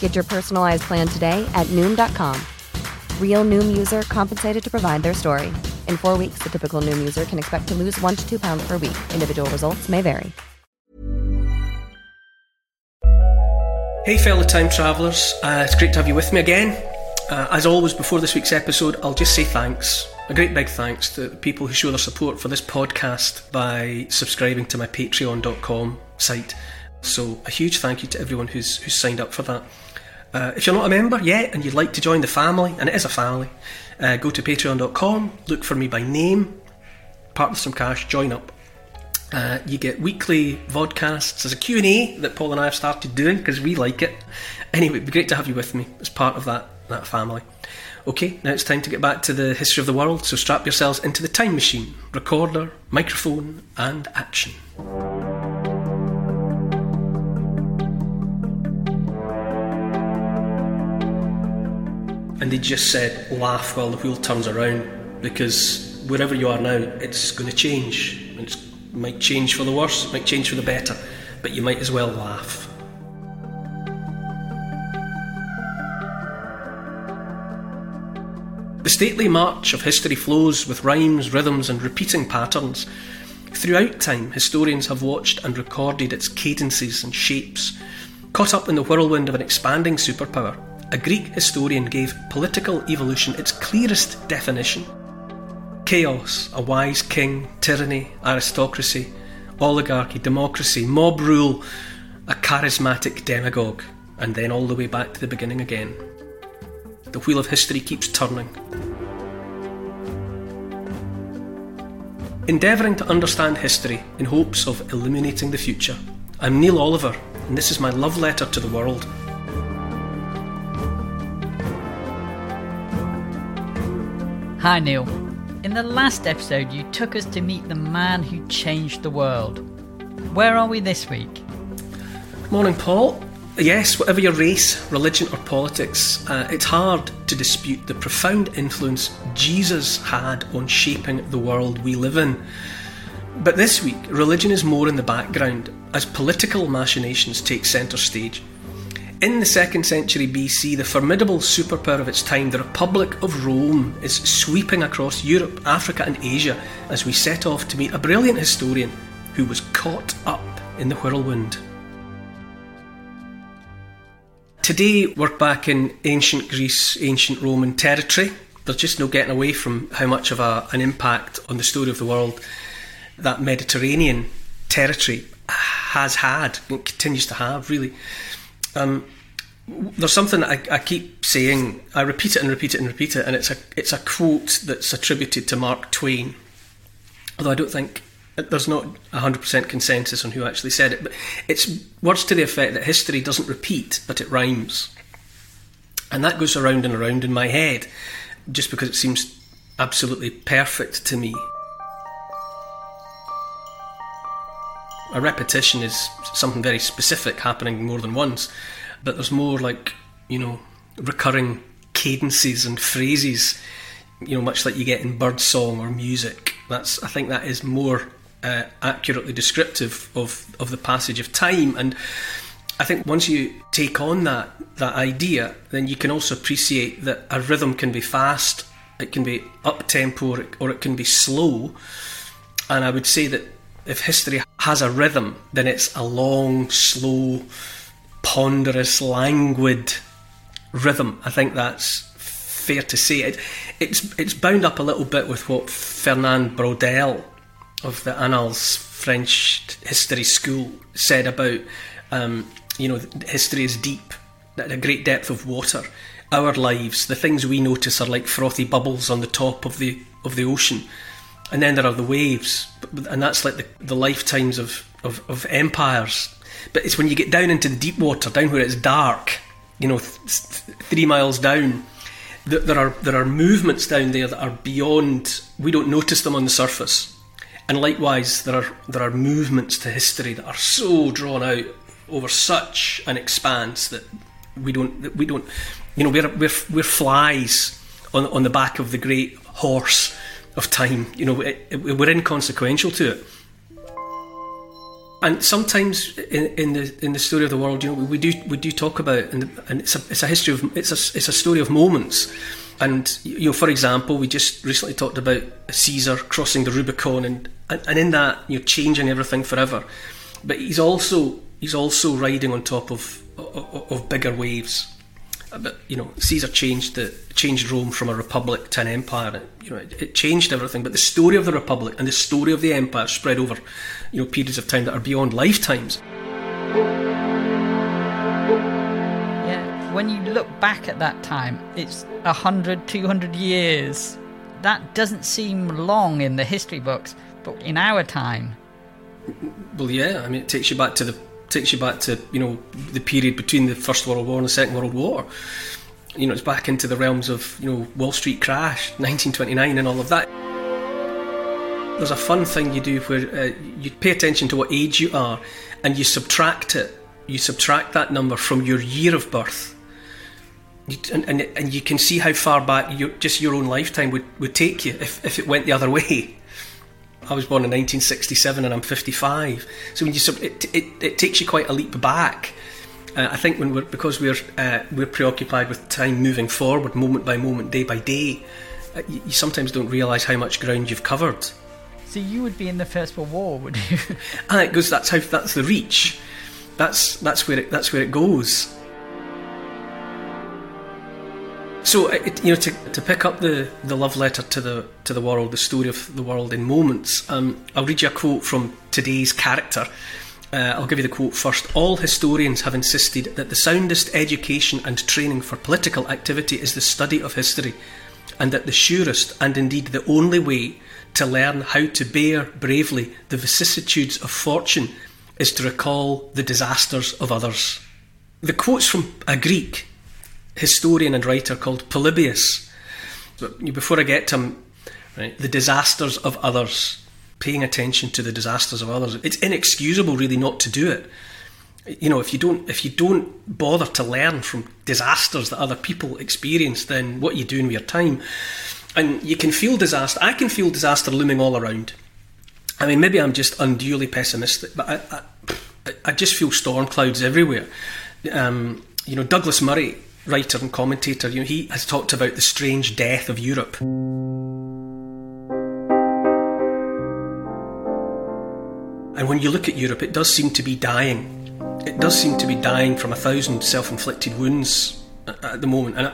Get your personalized plan today at Noom.com. Real Noom user compensated to provide their story. In four weeks, the typical Noom user can expect to lose one to two pounds per week. Individual results may vary. Hey, fellow time travellers, uh, it's great to have you with me again. Uh, as always, before this week's episode, I'll just say thanks. A great big thanks to the people who show their support for this podcast by subscribing to my patreon.com site. So, a huge thank you to everyone who's, who's signed up for that. Uh, if you're not a member yet and you'd like to join the family, and it is a family, uh, go to patreon.com, look for me by name, part with some cash, join up. Uh, you get weekly vodcasts. There's a Q&A that Paul and I have started doing because we like it. Anyway, it'd be great to have you with me as part of that, that family. Okay, now it's time to get back to the history of the world, so strap yourselves into the time machine, recorder, microphone, and action. And they just said, laugh while the wheel turns around, because wherever you are now, it's going to change. It might change for the worse, it might change for the better, but you might as well laugh. The stately march of history flows with rhymes, rhythms, and repeating patterns. Throughout time, historians have watched and recorded its cadences and shapes. Caught up in the whirlwind of an expanding superpower, a Greek historian gave political evolution its clearest definition chaos, a wise king, tyranny, aristocracy, oligarchy, democracy, mob rule, a charismatic demagogue, and then all the way back to the beginning again. The wheel of history keeps turning. Endeavouring to understand history in hopes of illuminating the future, I'm Neil Oliver, and this is my love letter to the world. Hi, Neil. In the last episode, you took us to meet the man who changed the world. Where are we this week? Morning, Paul. Yes, whatever your race, religion, or politics, uh, it's hard to dispute the profound influence Jesus had on shaping the world we live in. But this week, religion is more in the background as political machinations take centre stage. In the second century BC, the formidable superpower of its time, the Republic of Rome, is sweeping across Europe, Africa, and Asia as we set off to meet a brilliant historian who was caught up in the whirlwind. Today, we're back in ancient Greece, ancient Roman territory. There's just no getting away from how much of a, an impact on the story of the world that Mediterranean territory has had and continues to have, really. Um, there's something I, I, keep saying. I repeat it and repeat it and repeat it, and it's a it's a quote that's attributed to Mark Twain. Although I don't think there's not hundred percent consensus on who actually said it, but it's words to the effect that history doesn't repeat, but it rhymes, and that goes around and around in my head, just because it seems absolutely perfect to me. A repetition is something very specific happening more than once, but there's more like, you know, recurring cadences and phrases, you know, much like you get in birdsong or music. That's I think that is more uh, accurately descriptive of, of the passage of time and I think once you take on that that idea, then you can also appreciate that a rhythm can be fast, it can be up tempo, or, or it can be slow. And I would say that if history has a rhythm, then it's a long, slow, ponderous, languid rhythm. I think that's fair to say. It, it's it's bound up a little bit with what Fernand Braudel of the Annals French history school said about um, you know history is deep, at a great depth of water. Our lives, the things we notice, are like frothy bubbles on the top of the of the ocean, and then there are the waves, and that's like the, the lifetimes of, of, of empires. But it's when you get down into the deep water, down where it's dark, you know, th- th- three miles down, that there are there are movements down there that are beyond. We don't notice them on the surface, and likewise there are there are movements to history that are so drawn out over such an expanse that we don't that we don't you know we're we're, we're flies on on the back of the great horse of time. You know, it, it, we're inconsequential to it. And sometimes in, in, the in the story of the world, you know, we do we do talk about and, and it's a it's a history of it's a it's a story of moments. And you know, for example, we just recently talked about Caesar crossing the Rubicon, and and in that, you're changing everything forever. But he's also he's also riding on top of of, of bigger waves. But you know, Caesar changed the changed Rome from a republic to an empire. It, you know, it, it, changed everything. But the story of the republic and the story of the empire spread over, you know, periods of time that are beyond lifetimes. Yeah, when you look back at that time, it's 100, 200 years. That doesn't seem long in the history books, but in our time. Well, yeah, I mean, it takes you back to the takes you back to you know the period between the First World War and the Second World War. You know, it's back into the realms of you know Wall Street crash, 1929, and all of that. There's a fun thing you do where uh, you pay attention to what age you are, and you subtract it. You subtract that number from your year of birth. You, and, and, and you can see how far back your, just your own lifetime would, would take you if, if it went the other way. I was born in 1967 and I'm 55. So when you it, it, it takes you quite a leap back. Uh, I think when we're because we're uh, we're preoccupied with time moving forward, moment by moment, day by day, uh, you, you, sometimes don't realise how much ground you've covered. So you would be in the First World War, would you? ah, it goes. That's how. That's the reach. That's that's where it that's where it goes. So, you know, to, to pick up the, the love letter to the to the world, the story of the world in moments, um, I'll read you a quote from today's character. Uh, I'll give you the quote first. All historians have insisted that the soundest education and training for political activity is the study of history, and that the surest and indeed the only way to learn how to bear bravely the vicissitudes of fortune is to recall the disasters of others. The quote's from a Greek historian and writer called Polybius. Before I get to him, right, the disasters of others, paying attention to the disasters of others. It's inexcusable, really, not to do it. You know, if you don't if you don't bother to learn from disasters that other people experience, then what are you doing with your time? And you can feel disaster. I can feel disaster looming all around. I mean, maybe I'm just unduly pessimistic, but I, I, I just feel storm clouds everywhere. Um, you know, Douglas Murray writer and commentator, you know, he has talked about the strange death of Europe. And when you look at Europe, it does seem to be dying. It does seem to be dying from a thousand self inflicted wounds at the moment. And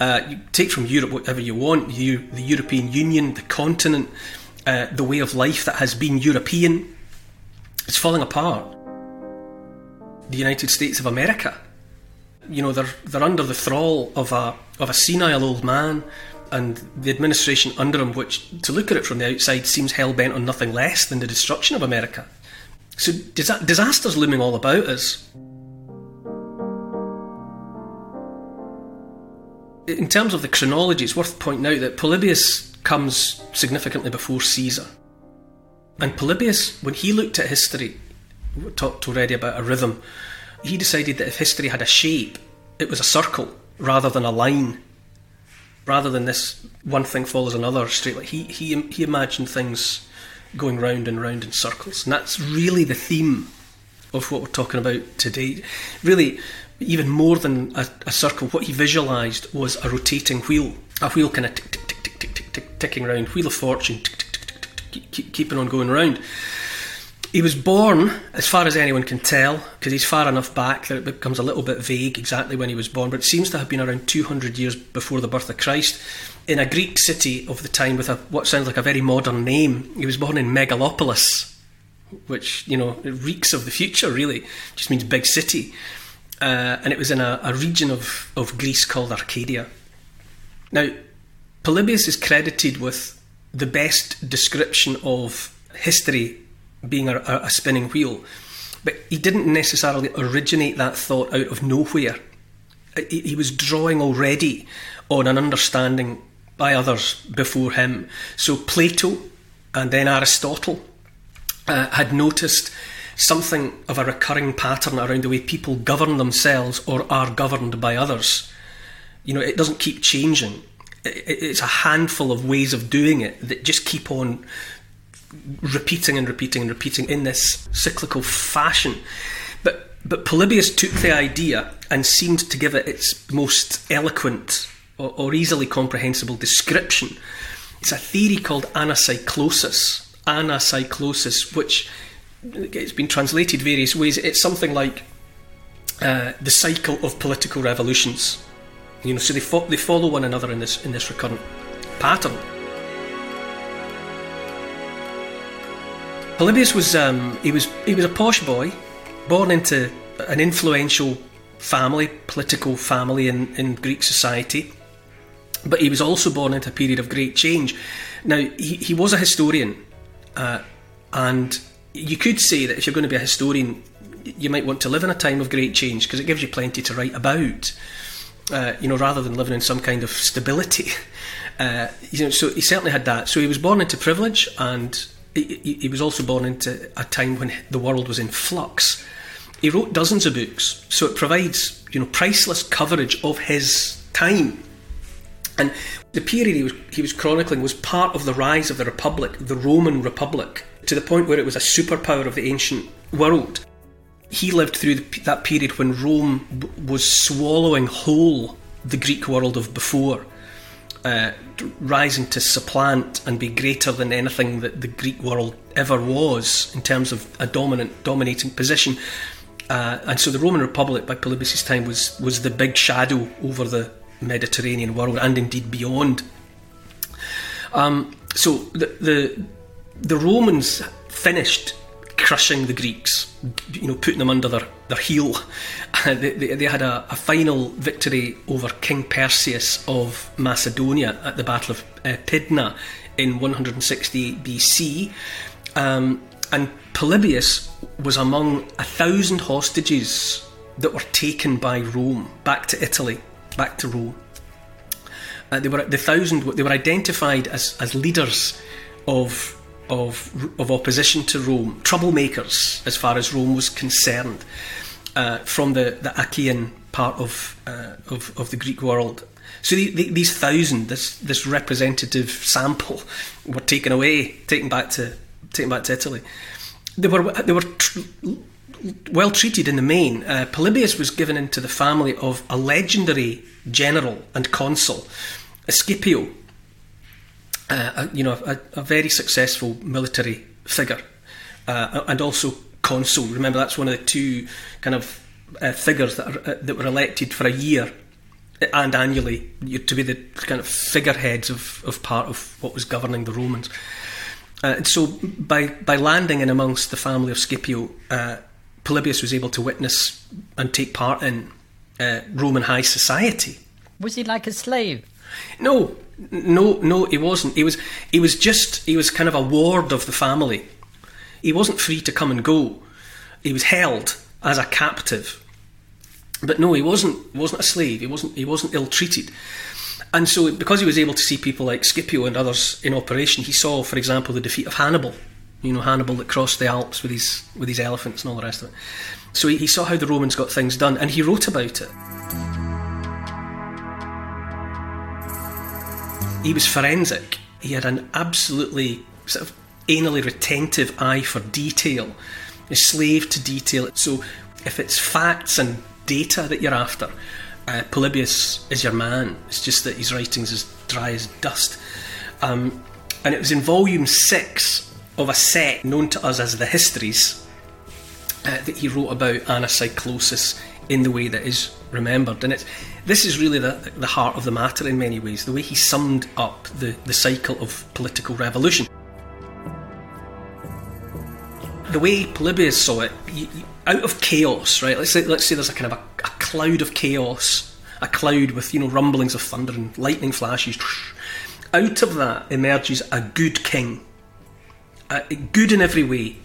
uh, you take from Europe whatever you want the, the European Union, the continent, uh, the way of life that has been European, it's falling apart. The United States of America you know they're they're under the thrall of a of a senile old man and the administration under him, which to look at it from the outside seems hell bent on nothing less than the destruction of America. So dis- disasters looming all about us. In terms of the chronology, it's worth pointing out that Polybius comes significantly before Caesar. And Polybius, when he looked at history, we talked already about a rhythm, he decided that if history had a shape, it was a circle rather than a line. Rather than this one thing follows another straight like he he he imagined things going round and round in circles, and that's really the theme of what we're talking about today. Really, even more than a, a circle, what he visualised was a rotating wheel, a wheel kind of tick tick tick tick tick tick tick ticking round, wheel of fortune, tick tick tick tick tick, keep, keeping on going round. He was born, as far as anyone can tell, because he's far enough back that it becomes a little bit vague exactly when he was born, but it seems to have been around 200 years before the birth of Christ. in a Greek city of the time with a what sounds like a very modern name. He was born in Megalopolis, which you know reeks of the future. Really, just means big city, uh, and it was in a, a region of of Greece called Arcadia. Now, Polybius is credited with the best description of history being a, a spinning wheel, but he didn't necessarily originate that thought out of nowhere. He, was drawing already on an understanding by others before him. So Plato and then Aristotle uh, had noticed something of a recurring pattern around the way people govern themselves or are governed by others. You know, it doesn't keep changing. It's a handful of ways of doing it that just keep on repeating and repeating and repeating in this cyclical fashion. But but Polybius took the idea and seemed to give it its most eloquent or, or easily comprehensible description. It's a theory called anacyclosis. Anacyclosis, which it's been translated various ways. It's something like uh, the cycle of political revolutions. You know, so they fo- they follow one another in this in this recurrent pattern. Polybius was um, he was he was a posh boy, born into an influential family, political family in, in Greek society. But he was also born into a period of great change. Now, he, he was a historian, uh, and you could say that if you're going to be a historian, you might want to live in a time of great change because it gives you plenty to write about. Uh, you know, rather than living in some kind of stability. Uh, you know, so he certainly had that. So he was born into privilege, and he, he, was also born into a time when the world was in flux. He wrote dozens of books, so it provides you know priceless coverage of his time. And the period he was, he was chronicling was part of the rise of the Republic, the Roman Republic, to the point where it was a superpower of the ancient world. He lived through the, that period when Rome was swallowing whole the Greek world of before, uh, rising to supplant and be greater than anything that the Greek world ever was in terms of a dominant, dominating position. Uh, and so the Roman Republic by Polybius' time was, was the big shadow over the Mediterranean world and indeed beyond. Um, so the, the the Romans finished crushing the Greeks, you know, putting them under their, their heel. they, they, they, had a, a, final victory over King Perseus of Macedonia at the Battle of uh, Pydna in 160 BC. Um, and Polybius was among a thousand hostages that were taken by Rome back to Italy back to Rome. Uh, they were the thousand. They were identified as, as leaders of of of opposition to Rome, troublemakers as far as Rome was concerned, uh, from the, the Achaean part of, uh, of of the Greek world. So the, the, these thousand, this this representative sample, were taken away, taken back to taken back to Italy. They were they were tr- well treated in the main. Uh, Polybius was given into the family of a legendary general and consul, Scipio, uh, you know, a, a, very successful military figure, uh, and also consul. Remember, that's one of the two kind of uh, figures that, are, uh, that were elected for a year and annually to be the kind of figureheads of, of part of what was governing the Romans. Uh, and so, by by landing in amongst the family of Scipio, uh, Polybius was able to witness and take part in uh, Roman high society. Was he like a slave? No, no, no, he wasn't. He was, he was just, he was kind of a ward of the family. He wasn't free to come and go. He was held as a captive. But no, he wasn't. wasn't a slave. He wasn't. He wasn't ill treated. And so, because he was able to see people like Scipio and others in operation, he saw, for example, the defeat of Hannibal you know Hannibal that crossed the Alps with his with his elephants and all the rest of it. So he, he saw how the Romans got things done, and he wrote about it. He was forensic. He had an absolutely sort of anally retentive eye for detail, a slave to detail. So if it's facts and data that you're after, uh, Polybius is your man. It's just that his writing's as dry as dust. Um, and it was in volume six of a set known to us as the Histories. uh, that he wrote about anacyclosis in the way that is remembered. And it's this is really the, the heart of the matter in many ways, the way he summed up the, the cycle of political revolution. The way Polybius saw it, out of chaos, right? Let's say, let's say there's a kind of a, a cloud of chaos, a cloud with you know rumblings of thunder and lightning flashes. Out of that emerges a good king, uh, good in every way,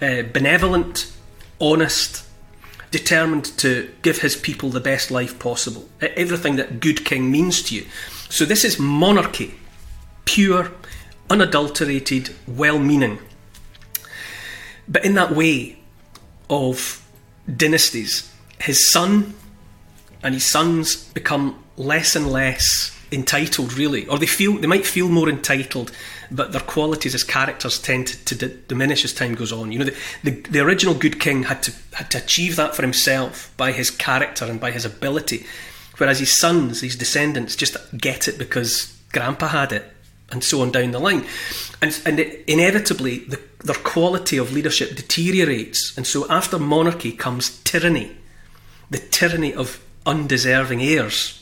uh, benevolent, honest, determined to give his people the best life possible. Everything that good king means to you. So this is monarchy, pure, unadulterated, well meaning. But in that way of dynasties, his son and his sons become less and less entitled, really, or they feel they might feel more entitled, but their qualities as characters tend to, to diminish as time goes on. You know, the, the, the original good king had to had to achieve that for himself by his character and by his ability, whereas his sons, his descendants, just get it because Grandpa had it, and so on down the line, and and it, inevitably the, their quality of leadership deteriorates, and so after monarchy comes tyranny, the tyranny of undeserving heirs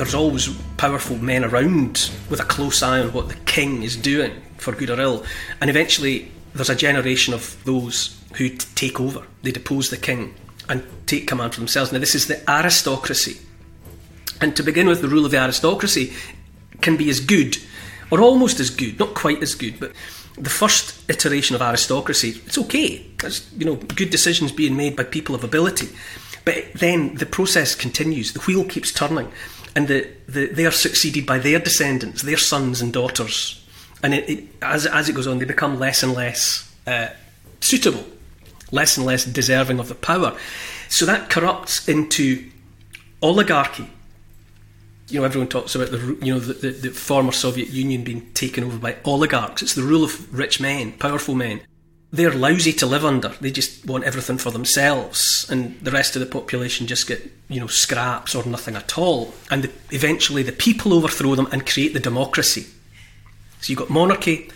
there's always powerful men around with a close eye on what the king is doing, for good or ill. And eventually, there's a generation of those who t- take over. They depose the king and take command for themselves. Now, this is the aristocracy. And to begin with, the rule of the aristocracy can be as good, or almost as good, not quite as good, but the first iteration of aristocracy, it's okay. There's, you know, good decisions being made by people of ability. But then the process continues, the wheel keeps turning and the, the, they are succeeded by their descendants, their sons and daughters. And it, it, as, as it goes on, they become less and less uh, suitable, less and less deserving of the power. So that corrupts into oligarchy. You know, everyone talks about the you know the, the, the former Soviet Union being taken over by oligarchs. It's the rule of rich men, powerful men they're lousy to live under. They just want everything for themselves, and the rest of the population just get you know scraps or nothing at all. And the, eventually, the people overthrow them and create the democracy. So you've got monarchy,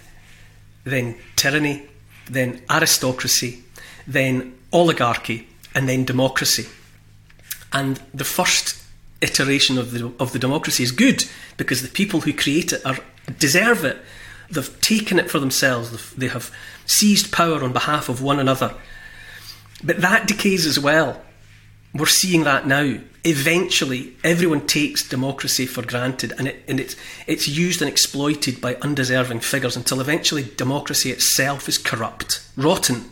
then tyranny, then aristocracy, then oligarchy, and then democracy. And the first iteration of the of the democracy is good because the people who create it are deserve it. They've taken it for themselves. They have seized power on behalf of one another. But that decays as well. We're seeing that now. Eventually, everyone takes democracy for granted, and, it, and it's, it's used and exploited by undeserving figures until eventually democracy itself is corrupt, rotten,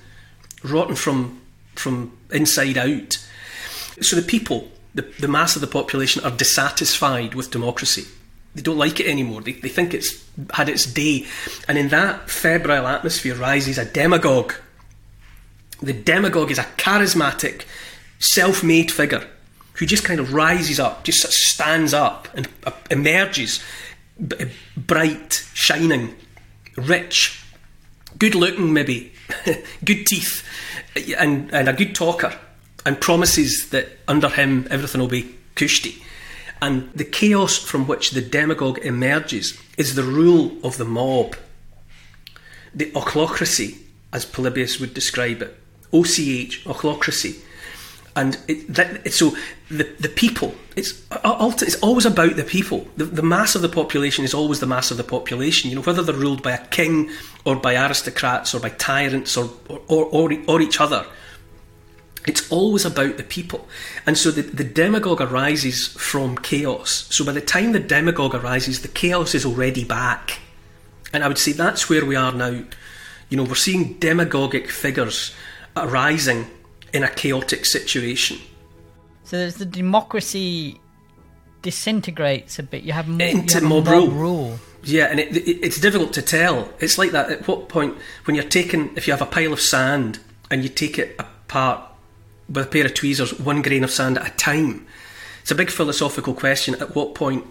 rotten from, from inside out. So the people, the, the mass of the population, are dissatisfied with democracy. They don't like it anymore. They, they think it's had its day. And in that febrile atmosphere rises a demagogue. The demagogue is a charismatic, self made figure who just kind of rises up, just stands up and uh, emerges bright, shining, rich, good looking, maybe, good teeth, and, and a good talker, and promises that under him everything will be cushy. And the chaos from which the demagogue emerges is the rule of the mob. The ochlocracy, as Polybius would describe it. OCH, ochlocracy. And it, that, so the, the people, it's, uh, uh, it's always about the people. The, the mass of the population is always the mass of the population. You know, whether they're ruled by a king or by aristocrats or by tyrants or, or, or, or each other it's always about the people. And so the, the demagogue arises from chaos. So by the time the demagogue arises, the chaos is already back. And I would say that's where we are now. You know, we're seeing demagogic figures arising in a chaotic situation. So there's the democracy disintegrates a bit. You have, more, Into you mob rule. rule. Yeah, and it, it, it's difficult to tell. It's like that at what point, when you're taking, if you have a pile of sand and you take it apart with a pair of tweezers, one grain of sand at a time. It's a big philosophical question. At what point,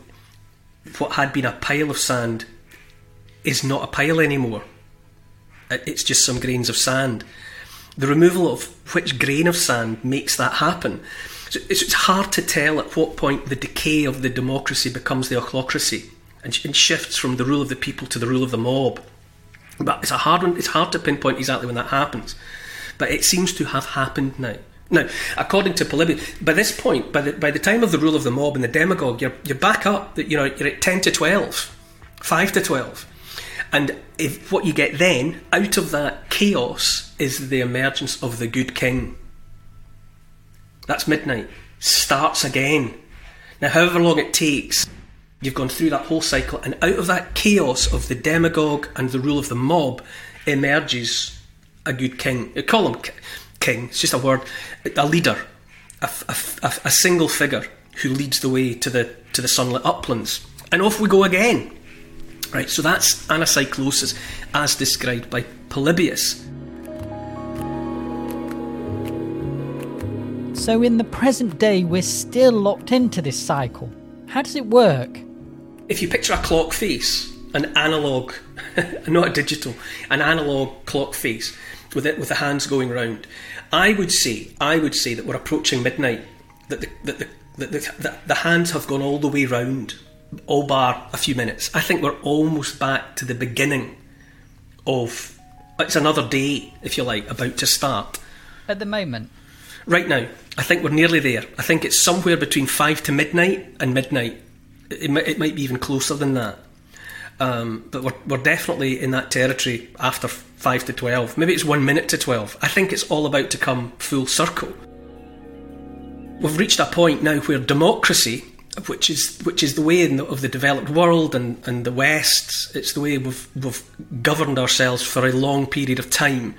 what had been a pile of sand is not a pile anymore? It's just some grains of sand. The removal of which grain of sand makes that happen. So it's hard to tell at what point the decay of the democracy becomes the ochlocracy and shifts from the rule of the people to the rule of the mob. But it's a hard one. It's hard to pinpoint exactly when that happens. But it seems to have happened now. Now, according to Polybius, by this point, by the, by the time of the rule of the mob and the demagogue, you're, you're back up. You know, you're at ten to twelve, five to twelve, and if what you get then out of that chaos is the emergence of the good king. That's midnight. Starts again. Now, however long it takes, you've gone through that whole cycle, and out of that chaos of the demagogue and the rule of the mob emerges a good king. You call him king, it's just a word, a leader, a, a, a, a single figure who leads the way to the, to the sunlit uplands. And off we go again. Right, so that's anacyclosis as described by Polybius. So, in the present day, we're still locked into this cycle. How does it work? If you picture a clock face, an analog, not a digital, an analog clock face with it with the hands going round, I would say, I would say that we're approaching midnight. That the that the, that the, the, the hands have gone all the way round, all bar a few minutes. I think we're almost back to the beginning of. It's another day, if you like, about to start. At the moment, Right now, I think we're nearly there. I think it's somewhere between five to midnight and midnight. It, it might be even closer than that. Um, but we're, we're definitely in that territory after five to twelve. Maybe it's one minute to twelve. I think it's all about to come full circle. We've reached a point now where democracy, which is which is the way the, of the developed world and, and the West, it's the way we've we've governed ourselves for a long period of time.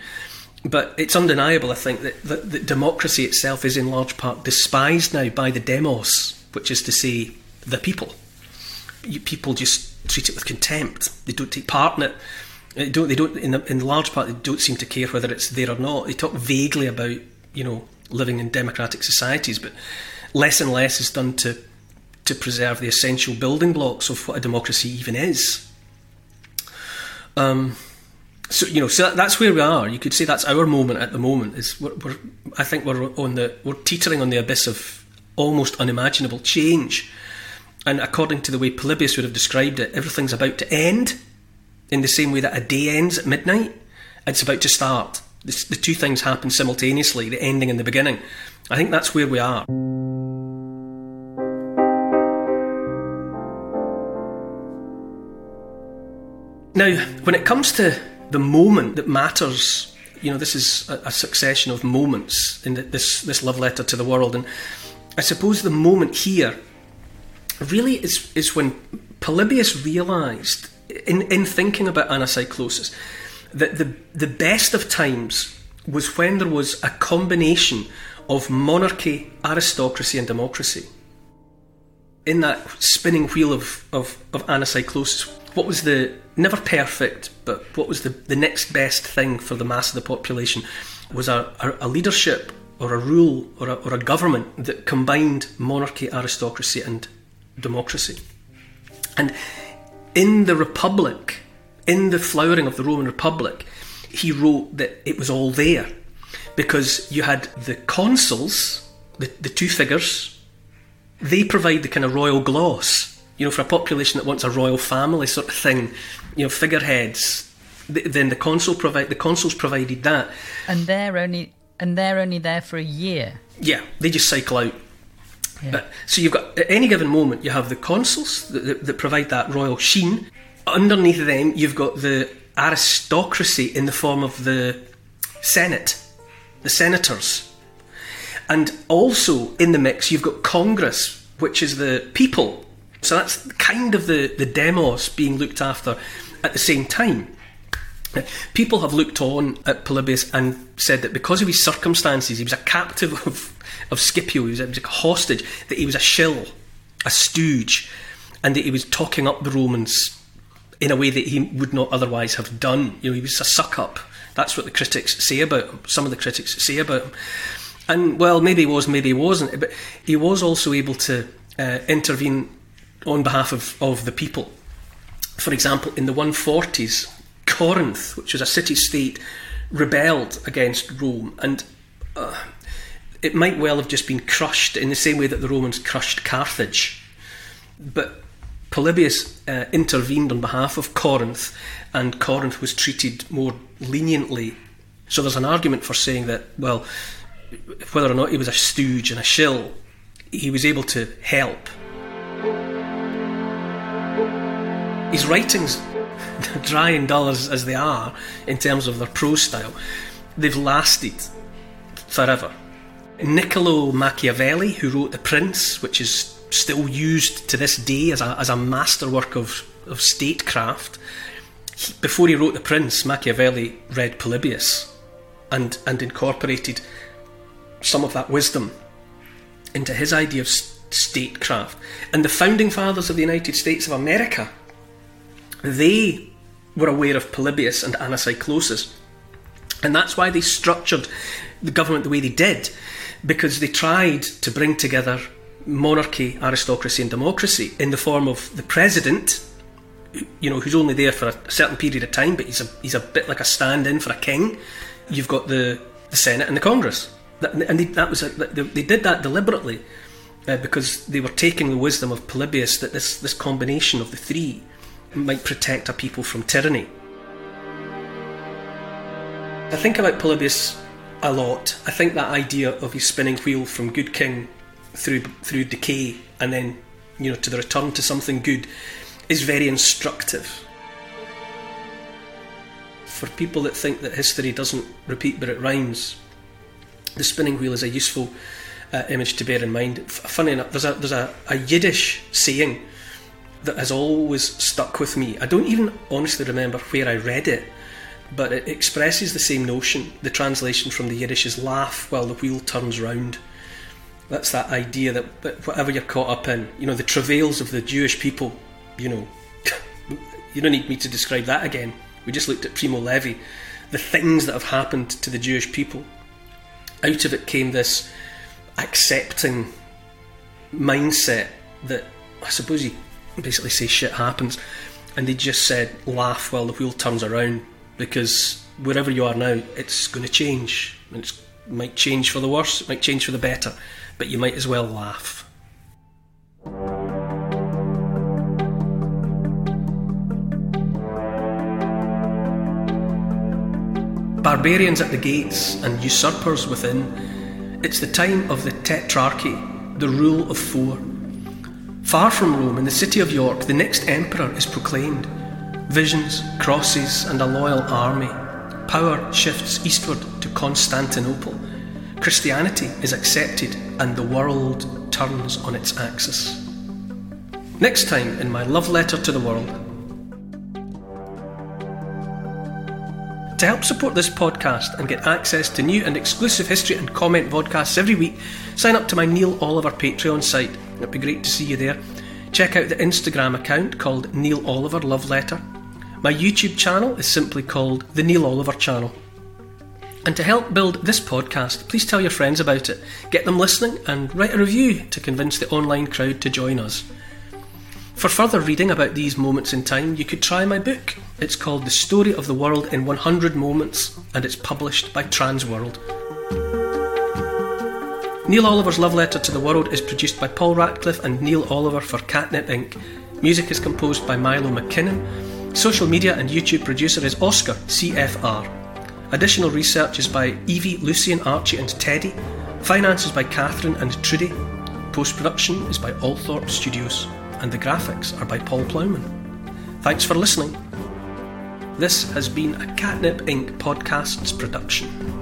But it's undeniable, I think, that, that, that democracy itself is in large part despised now by the demos, which is to say, the people. You, people just treat it with contempt. They don't take part in it. They don't. They don't. In, the, in large part, they don't seem to care whether it's there or not. They talk vaguely about, you know, living in democratic societies, but less and less is done to to preserve the essential building blocks of what a democracy even is. Um, so you know, so that's where we are. You could say that's our moment at the moment. Is we're, we're, I think we're on the we're teetering on the abyss of almost unimaginable change. And according to the way Polybius would have described it, everything's about to end in the same way that a day ends at midnight. It's about to start. The, the two things happen simultaneously: the ending and the beginning. I think that's where we are. Now, when it comes to the moment that matters. You know, this is a, a succession of moments in the, this this love letter to the world, and I suppose the moment here really is is when Polybius realised, in in thinking about anacyclosis, that the the best of times was when there was a combination of monarchy, aristocracy, and democracy. In that spinning wheel of, of, of anacyclosis, what was the never perfect, but what was the, the next best thing for the mass of the population was a, a, a leadership or a rule or a, or a government that combined monarchy, aristocracy, and democracy. And in the Republic, in the flowering of the Roman Republic, he wrote that it was all there because you had the consuls, the, the two figures, they provide the kind of royal gloss you know, for a population that wants a royal family sort of thing, you know, figureheads. then the consul provide the consuls provided that, and they're only and they're only there for a year. Yeah, they just cycle out. Yeah. So you've got at any given moment you have the consuls that, that, that provide that royal sheen. Underneath them, you've got the aristocracy in the form of the Senate, the senators, and also in the mix you've got Congress, which is the people so that's kind of the, the demos being looked after at the same time. People have looked on at Polybius and said that because of his circumstances, he was a captive of, of Scipio, he was, a, he was a hostage, that he was a shill, a stooge, and that he was talking up the Romans in a way that he would not otherwise have done. You know, he was a suck up. That's what the critics say about him. Some of the critics say about him. And well, maybe he was, maybe he wasn't, but he was also able to uh, intervene on behalf of, of the people. For example, in the 140s, Corinth, which was a city state, rebelled against Rome, and uh, it might well have just been crushed in the same way that the Romans crushed Carthage. But Polybius uh, intervened on behalf of Corinth, and Corinth was treated more leniently. So there's an argument for saying that, well, whether or not he was a stooge and a shill, he was able to help. His writings, dry and dull as, as they are in terms of their prose style, they've lasted forever. Niccolo Machiavelli, who wrote The Prince, which is still used to this day as a, as a masterwork of, of statecraft, he, before he wrote The Prince, Machiavelli read Polybius and, and incorporated some of that wisdom into his idea of statecraft. And the founding fathers of the United States of America, they were aware of Polybius and Anacyclosis. And that's why they structured the government the way they did, because they tried to bring together monarchy, aristocracy, and democracy in the form of the president, you know, who's only there for a certain period of time, but he's a, he's a bit like a stand in for a king. You've got the, the Senate and the Congress. And they, that was a, they did that deliberately uh, because they were taking the wisdom of Polybius that this, this combination of the three might protect a people from tyranny. I think about Polybius a lot. I think that idea of his spinning wheel from good king through through decay and then you know to the return to something good is very instructive. For people that think that history doesn't repeat but it rhymes, the spinning wheel is a useful uh, image to bear in mind. Funny enough, there's a there's a, a Yiddish saying that has always stuck with me. I don't even honestly remember where I read it, but it expresses the same notion. The translation from the Yiddish is laugh while the wheel turns round. That's that idea that, that whatever you're caught up in, you know, the travails of the Jewish people, you know, you don't need me to describe that again. We just looked at Primo Levi, the things that have happened to the Jewish people. Out of it came this accepting mindset that I suppose you basically say shit happens, and they just said laugh while the wheel turns around because wherever you are now, it's going to change. And It might change for the worse, it might change for the better but you might as well laugh. Barbarians at the gates and usurpers within, it's the time of the tetrarchy, the rule of four. Far from Rome, in the city of York, the next emperor is proclaimed. Visions, crosses, and a loyal army. Power shifts eastward to Constantinople Christianity is accepted and the world turns on its axis. Next time in my love letter to the world. To help support this podcast and get access to new and exclusive history and comment podcasts every week, sign up to my Neil Oliver Patreon site. It'd be great to see you there. Check out the Instagram account called Neil Oliver Love Letter. My YouTube channel is simply called The Neil Oliver Channel. And to help build this podcast, please tell your friends about it, get them listening, and write a review to convince the online crowd to join us. For further reading about these moments in time, you could try my book. It's called The Story of the World in 100 Moments, and it's published by Transworld. Neil Oliver's Love Letter to the World is produced by Paul Ratcliffe and Neil Oliver for Catnip Inc. Music is composed by Milo McKinnon. Social media and YouTube producer is Oscar, CFR. Additional research is by Evie, Lucian, Archie, and Teddy. Finance is by Catherine and Trudy. Post production is by Althorpe Studios. And the graphics are by Paul Plowman. Thanks for listening. This has been a Catnip Inc. podcasts production.